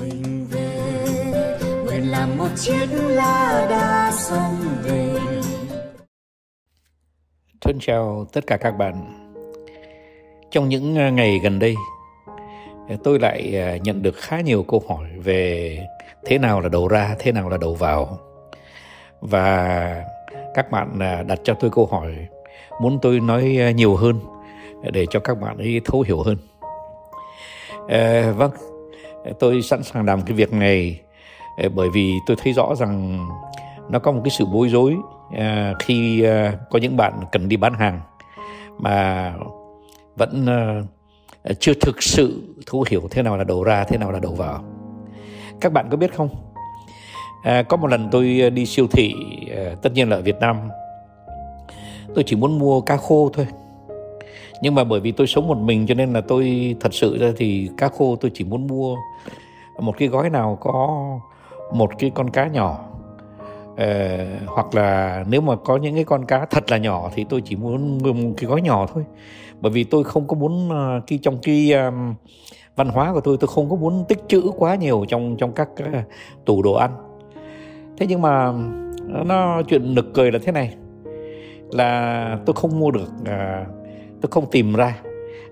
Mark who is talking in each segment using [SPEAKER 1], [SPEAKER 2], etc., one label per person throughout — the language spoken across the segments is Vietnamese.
[SPEAKER 1] mình về. Nguyện làm một chiếc lá đa sông về.
[SPEAKER 2] Thân chào tất cả các bạn. Trong những ờ, ngày gần đây ờ, tôi lại ờ, nhận được khá nhiều câu hỏi về thế nào là đầu ra thế nào là đầu vào. Và các bạn đặt cho tôi câu hỏi muốn tôi nói nhiều hơn để cho các bạn ấy thấu hiểu hơn. À, vâng tôi sẵn sàng làm cái việc này bởi vì tôi thấy rõ rằng nó có một cái sự bối rối à, khi à, có những bạn cần đi bán hàng mà vẫn à, chưa thực sự thấu hiểu thế nào là đầu ra thế nào là đầu vào. Các bạn có biết không? À, có một lần tôi đi siêu thị tất nhiên là ở Việt Nam. Tôi chỉ muốn mua cá khô thôi nhưng mà bởi vì tôi sống một mình cho nên là tôi thật sự ra thì cá khô tôi chỉ muốn mua một cái gói nào có một cái con cá nhỏ. Ờ, hoặc là nếu mà có những cái con cá thật là nhỏ thì tôi chỉ muốn mua một cái gói nhỏ thôi. Bởi vì tôi không có muốn khi cái trong cái um, văn hóa của tôi tôi không có muốn tích trữ quá nhiều trong trong các uh, tủ đồ ăn. Thế nhưng mà ờ, nó chuyện nực cười là thế này. Là tôi không mua được uh, tôi không tìm ra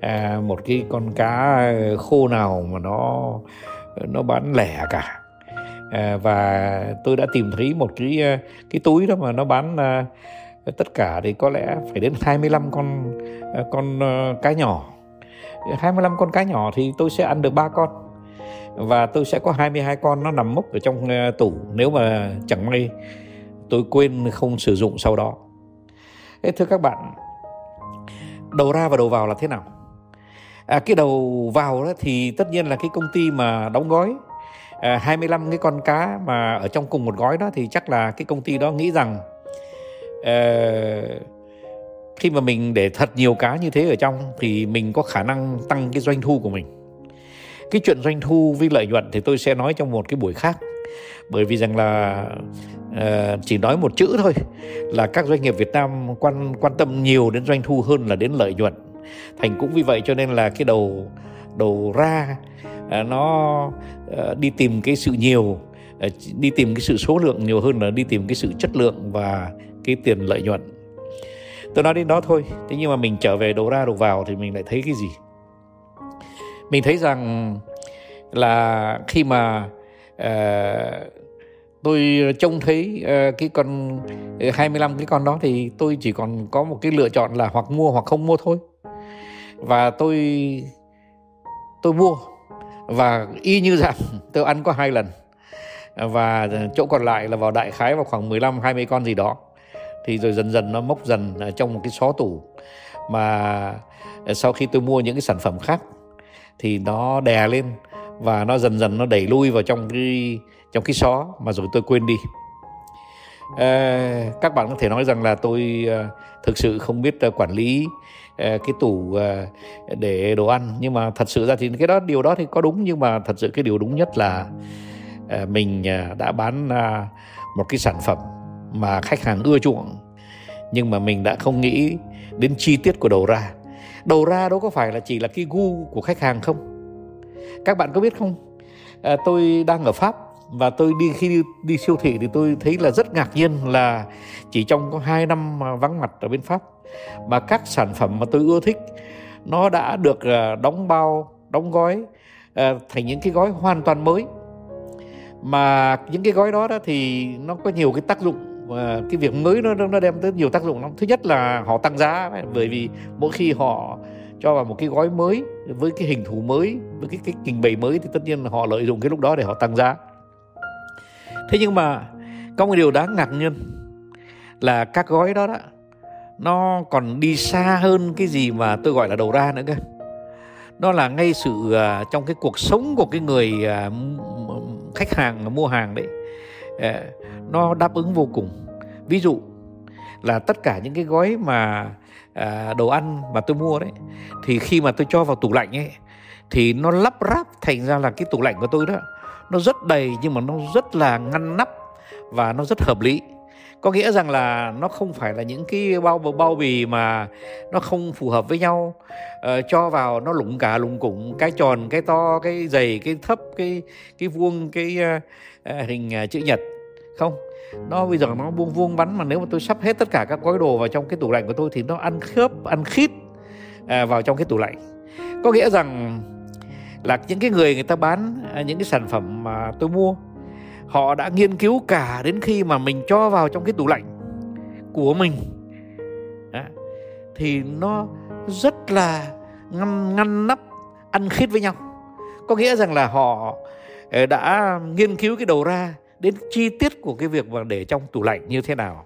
[SPEAKER 2] à, một cái con cá ờ, khô nào mà nó nó bán lẻ cả. À, và tôi đã tìm thấy một cái ờ, cái túi đó mà nó bán à, tất cả thì có lẽ phải đến 25 con con cá nhỏ. 25 con cá nhỏ thì tôi sẽ ăn được ba con. Và tôi sẽ có 22 con nó nằm mốc ở trong tủ. Nếu mà chẳng may tôi quên không sử dụng sau đó. Thế thưa các bạn đầu ra và đầu vào là thế nào? À, cái đầu vào đó thì tất nhiên là cái công ty mà đóng gói à, 25 cái con cá mà ở trong cùng một gói đó thì chắc là cái công ty đó nghĩ rằng à, khi mà mình để thật nhiều cá như thế ở trong thì mình có khả năng tăng cái doanh thu của mình. Cái chuyện doanh thu với lợi nhuận thì tôi sẽ nói trong một cái buổi khác. Bởi vì rằng là uh, chỉ nói một chữ thôi là các doanh nghiệp Việt Nam quan quan tâm nhiều đến doanh thu hơn là đến lợi nhuận. Thành cũng vì vậy cho nên là cái đầu đầu ra uh, nó uh, đi tìm cái sự nhiều uh, đi tìm cái sự số lượng nhiều hơn là đi tìm cái sự chất lượng và cái tiền lợi nhuận. Tôi nói đến đó thôi thế nhưng mà mình trở về đầu ra đầu vào thì mình lại thấy cái gì? Mình thấy rằng là khi mà uh, tôi trông thấy uh, cái con ờ, 25 cái con đó thì tôi chỉ còn có một cái lựa chọn là hoặc mua hoặc không mua thôi. Và tôi tôi mua. Và y như rằng tôi ăn có hai lần. Và chỗ còn lại là vào đại khái vào khoảng 15 20 con gì đó. Thì rồi dần dần nó mốc dần trong một cái xó tủ. Mà ờ, sau khi tôi mua những cái sản phẩm khác thì nó đè lên và nó dần dần nó đẩy lui vào trong cái trong cái xó. Mà rồi tôi quên đi. À, các bạn có thể nói rằng là tôi à, thực sự không biết à, quản lý à, cái tủ à, để đồ ăn. Nhưng mà thật sự ra thì cái đó điều đó thì có đúng. Nhưng mà thật sự cái điều đúng nhất là à, mình à, đã bán à, một cái sản phẩm mà khách hàng ưa chuộng. Nhưng mà mình đã không nghĩ đến chi tiết của đầu ra. Đầu ra đâu có phải là chỉ là cái gu của khách hàng không? Các bạn có biết không? À, tôi đang ở pháp và tôi đi khi đi, đi siêu thị thì tôi thấy là rất ngạc nhiên là chỉ trong có 2 năm mà vắng mặt ở bên Pháp mà các sản phẩm mà tôi ưa thích nó đã được à, đóng bao đóng gói à, thành những cái gói hoàn toàn mới. Mà những cái gói đó, đó thì nó có nhiều cái tác dụng và cái việc mới nó nó đem tới nhiều tác dụng lắm. Thứ nhất là họ tăng giá bởi vì mỗi khi họ cho vào một cái gói mới với cái hình thù mới với cái cái trình bày mới thì tất nhiên họ lợi dụng cái lúc đó để họ tăng giá. Thế nhưng mà có một điều đáng ngạc nhiên là các gói đó đó nó còn đi xa hơn cái gì mà tôi gọi là đầu ra nữa cơ. Nó là ngay sự uh, trong cái cuộc sống của cái người uh, khách hàng mua hàng đấy uh, nó đáp ứng vô cùng. Ví dụ là tất cả những cái gói mà à, đồ ăn mà tôi mua đấy. Thì khi mà tôi cho vào tủ lạnh ấy thì nó lắp ráp thành ra là cái tủ lạnh của tôi đó nó rất đầy nhưng mà nó rất là ngăn nắp và nó rất hợp lý. Có nghĩa rằng là nó không phải là những cái bao bao bì mà nó không phù hợp với nhau. Uh, cho vào nó lủng cả lủng củng cái tròn cái to cái dày cái thấp cái cái vuông cái uh, hình uh, chữ nhật không? Nó bây giờ nó vuông vuông bắn mà nếu mà tôi sắp hết tất cả các gói đồ vào trong cái tủ lạnh của tôi thì nó ăn khớp ăn khít à, vào trong cái tủ lạnh. Có nghĩa rằng là những cái người người ta bán à, những cái sản phẩm mà tôi mua họ đã nghiên cứu cả đến khi mà mình cho vào trong cái tủ lạnh của mình. Đó. thì nó rất là ngăn ngăn nắp ăn khít với nhau. Có nghĩa rằng là họ à, đã nghiên cứu cái đầu ra đến chi tiết của cái việc mà để trong tủ lạnh như thế nào.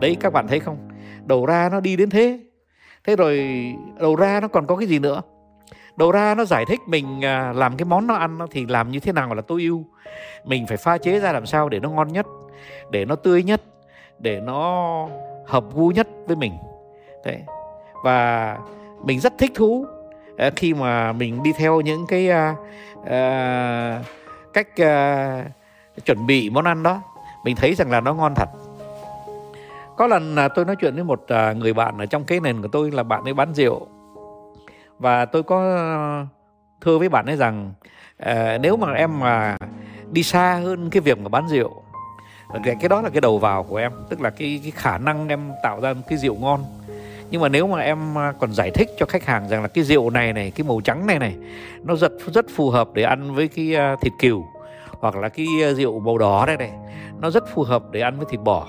[SPEAKER 2] Đấy các bạn thấy không? Đầu ra nó đi đến thế. Thế rồi đầu ra nó còn có cái gì nữa? Đầu ra nó giải thích mình à, làm cái món nó ăn thì làm như thế nào là tối ưu mình phải pha chế ra làm sao để nó ngon nhất để nó tươi nhất để nó hợp gu nhất với mình. Đấy. Và mình rất thích thú à, khi mà mình đi theo những cái uh, uh, cách uh, chuẩn bị món ăn đó mình thấy rằng là nó ngon thật. Có lần tôi nói chuyện với một à, người bạn ở trong cái nền của tôi là bạn ấy bán rượu. Và tôi có thưa với bạn ấy rằng à, nếu mà em mà đi xa hơn cái việc mà bán rượu cái đó là cái đầu vào của em. Tức là cái, cái khả năng em tạo ra một cái rượu ngon. Nhưng mà nếu mà em à, còn giải thích cho khách hàng rằng là cái rượu này này cái màu trắng này này nó rất rất phù hợp để ăn với cái thịt cừu hoặc là cái ờ, rượu màu đỏ đây này nó rất phù hợp để ăn với thịt bò.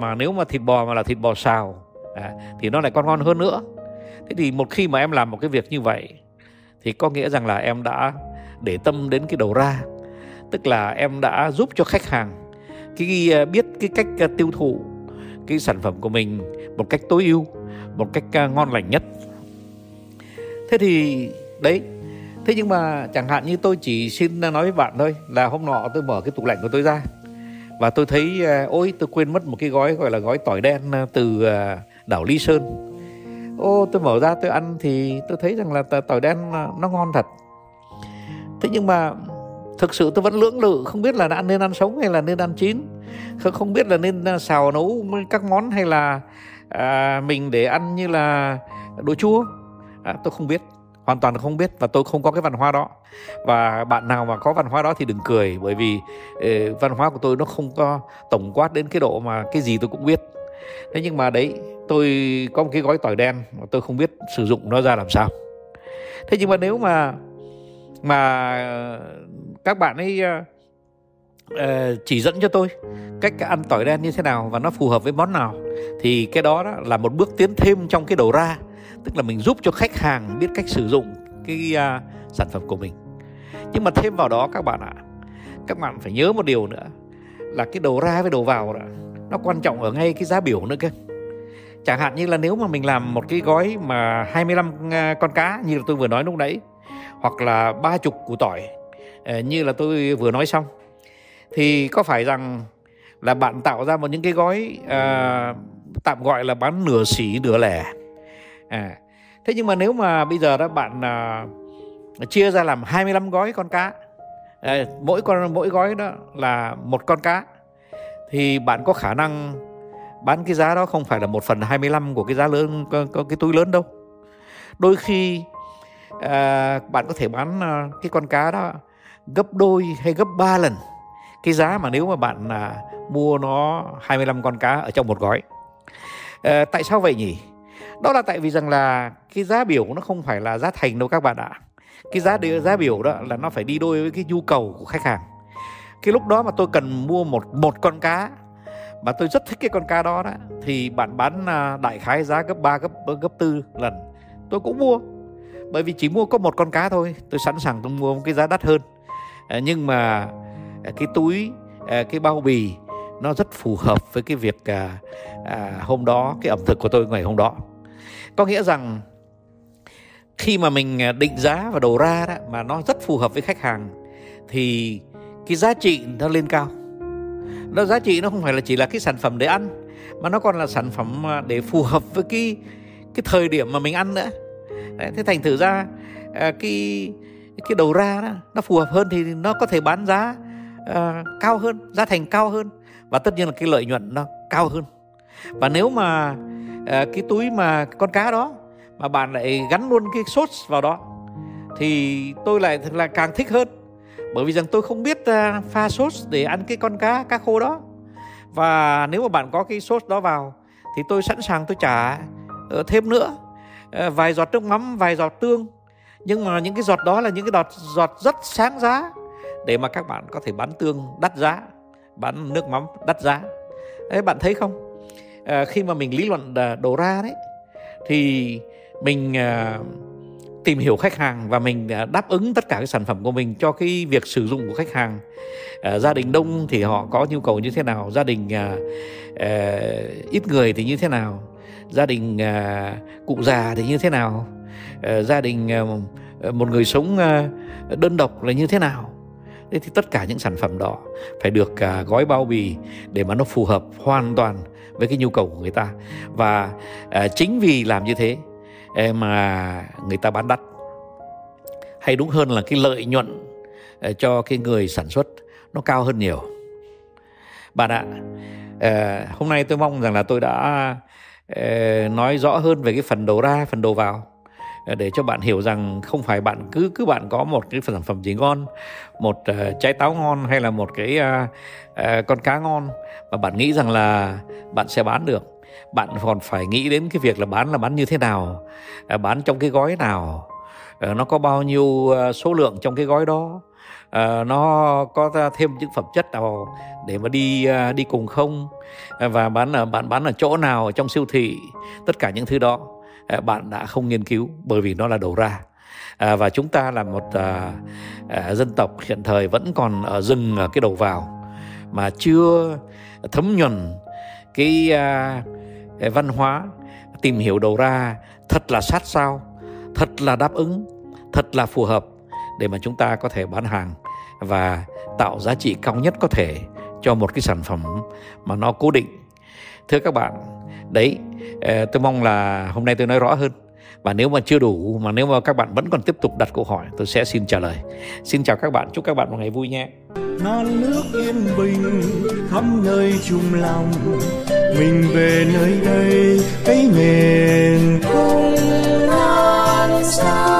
[SPEAKER 2] Mà nếu mà thịt bò mà là thịt bò xào à, thì nó lại còn ngon hơn nữa. Thế thì một khi mà em làm một cái việc như vậy thì có nghĩa rằng là em đã để tâm đến cái đầu ra. Tức là em đã giúp cho khách hàng cái ờ, biết cái cách ờ, tiêu thụ cái sản phẩm của mình một cách tối ưu một cách ngon lành nhất. Thế thì đấy thế nhưng mà chẳng hạn như tôi chỉ xin nói với bạn thôi là hôm nọ tôi mở cái tủ lạnh của tôi ra và tôi thấy à, ôi tôi quên mất một cái gói gọi là gói tỏi đen à, từ à, đảo Lý Sơn. Ô tôi mở ra tôi ăn thì tôi thấy rằng là tỏi đen nó ngon thật. Thế nhưng mà thực sự tôi vẫn lưỡng lự không biết là đã nên ăn sống hay là nên ăn chín. Không biết là nên xào nấu các món hay là à, mình để ăn như là đồ chua. À, tôi không biết hoàn toàn không biết và tôi không có cái văn hóa đó. Và bạn nào mà có văn hóa đó thì đừng cười bởi vì eh, văn hóa của tôi nó không có tổng quát đến cái độ mà cái gì tôi cũng biết. Thế nhưng mà đấy tôi có một cái gói tỏi đen mà tôi không biết sử dụng nó ra làm sao. Thế nhưng mà nếu mà mà các bạn ấy ờ, uh, chỉ dẫn cho tôi cách ăn tỏi đen như thế nào và nó phù hợp với món nào. Thì cái đó, đó là một bước tiến thêm trong cái đầu ra tức là mình giúp cho khách hàng biết cách sử dụng cái uh, sản phẩm của mình. Nhưng mà thêm vào đó các bạn ạ các bạn phải nhớ một điều nữa là cái đầu ra với đầu vào đó, nó quan trọng ở ngay cái giá biểu nữa cơ. Chẳng hạn như là nếu mà mình làm một cái gói mà 25 à, con cá như là tôi vừa nói lúc nãy hoặc là ba chục củ tỏi ờ, như là tôi vừa nói xong thì có phải rằng là bạn tạo ra một những cái gói à, tạm gọi là bán nửa xỉ nửa lẻ? À thế nhưng mà nếu mà bây giờ đó bạn à, chia ra làm 25 gói con cá à, mỗi con mỗi gói đó là một con cá thì bạn có khả năng bán cái giá đó không phải là một phần 25 của cái giá lớn có, có cái túi lớn đâu. Đôi khi à, bạn có thể bán à, cái con cá đó gấp đôi hay gấp 3 lần cái giá mà nếu mà bạn à, mua nó 25 con cá ở trong một gói. À, tại sao vậy nhỉ? Đó là tại vì rằng là cái giá biểu nó không phải là giá thành đâu các bạn ạ. Cái giá giá biểu đó là nó phải đi đôi với cái nhu cầu của khách hàng. Cái lúc đó mà tôi cần mua một một con cá mà tôi rất thích cái con cá đó đó thì bạn bán à, đại khái giá gấp 3 gấp gấp 4 lần. Tôi cũng mua bởi vì chỉ mua có một con cá thôi. Tôi sẵn sàng tôi mua một cái giá đắt hơn. À, nhưng mà Ờ, cái túi ờ, cái bao bì nó rất phù hợp với cái việc à, à, hôm đó cái ẩm thực của tôi ngày hôm đó. Có nghĩa rằng khi mà mình à, định giá và đầu ra đó mà nó rất phù hợp với khách hàng thì cái giá trị nó lên cao. Nó giá trị nó không phải là chỉ là cái sản phẩm để ăn mà nó còn là sản phẩm à, để phù hợp với cái cái thời điểm mà mình ăn nữa. Đấy, thế thành thử ra à, cái cái đầu ra đó, nó phù hợp hơn thì nó có thể bán giá uh, cao hơn giá thành cao hơn. Và tất nhiên là cái lợi nhuận nó cao hơn. Và nếu mà uh, cái túi mà con cá đó mà bạn lại gắn luôn cái sốt vào đó thì tôi lại là càng thích hơn. Bởi vì rằng tôi không biết uh, pha sốt để ăn cái con cá cá khô đó. Và nếu mà bạn có cái sốt đó vào thì tôi sẵn sàng tôi trả uh, thêm nữa. Uh, vài giọt nước mắm vài giọt tương. Nhưng mà những cái giọt đó là những cái giọt giọt rất sáng giá để mà các bạn có thể bán tương đắt giá bán nước mắm đắt giá. Đấy bạn thấy không? À, khi mà mình lý luận à, đồ ra đấy thì mình à, tìm hiểu khách hàng và mình à, đáp ứng tất cả cái sản phẩm của mình cho cái việc sử dụng của khách hàng. À, gia đình đông thì họ có nhu cầu như thế nào gia đình à, à, ít người thì như thế nào gia đình à, cụ già thì như thế nào à, gia đình à, một người sống à, đơn độc là như thế nào thế thì tất cả những sản phẩm đó phải được à, gói bao bì để mà nó phù hợp hoàn toàn với cái nhu cầu của người ta. Và à, chính vì làm như thế à, mà người ta bán đắt. Hay đúng hơn là cái lợi nhuận à, cho cái người sản xuất nó cao hơn nhiều. Bạn ạ ờ, hôm nay tôi mong rằng là tôi đã nói rõ hơn về cái phần đầu ra phần đầu vào. Ờ, để cho bạn hiểu rằng không phải bạn cứ cứ bạn có một cái sản phẩm gì ngon một uh, trái táo ngon hay là một cái uh, uh, con cá ngon mà bạn nghĩ rằng là bạn sẽ bán được. Bạn còn phải nghĩ đến cái việc là bán là bán như thế nào uh, bán trong cái gói nào uh, nó có bao nhiêu uh, số lượng trong cái gói đó nó có thêm những phẩm chất nào để mà đi đi cùng không và bán ở bạn bán ở chỗ nào trong siêu thị tất cả những thứ đó. Ờ, bạn đã không nghiên cứu bởi vì nó là đầu ra. Ờ, và chúng ta là một ờ, dân tộc hiện thời vẫn còn ở dừng ở cái đầu vào mà chưa thấm nhuần cái văn hóa, tìm hiểu đầu ra thật là sát sao, thật là đáp ứng, thật là phù hợp để mà chúng ta có thể bán hàng và tạo giá trị cao nhất có thể cho một cái sản phẩm mà nó cố định. Thưa các bạn đấy ờ, tôi mong là hôm nay tôi nói rõ hơn. Và nếu mà chưa đủ, mà nếu mà các bạn vẫn còn tiếp tục đặt câu hỏi, tôi sẽ xin trả lời. Xin chào các bạn, chúc các bạn một ngày vui nhé
[SPEAKER 1] non nước yên bình khắp nơi chung lòng. Mình về nơi đây thấy miền không non xa.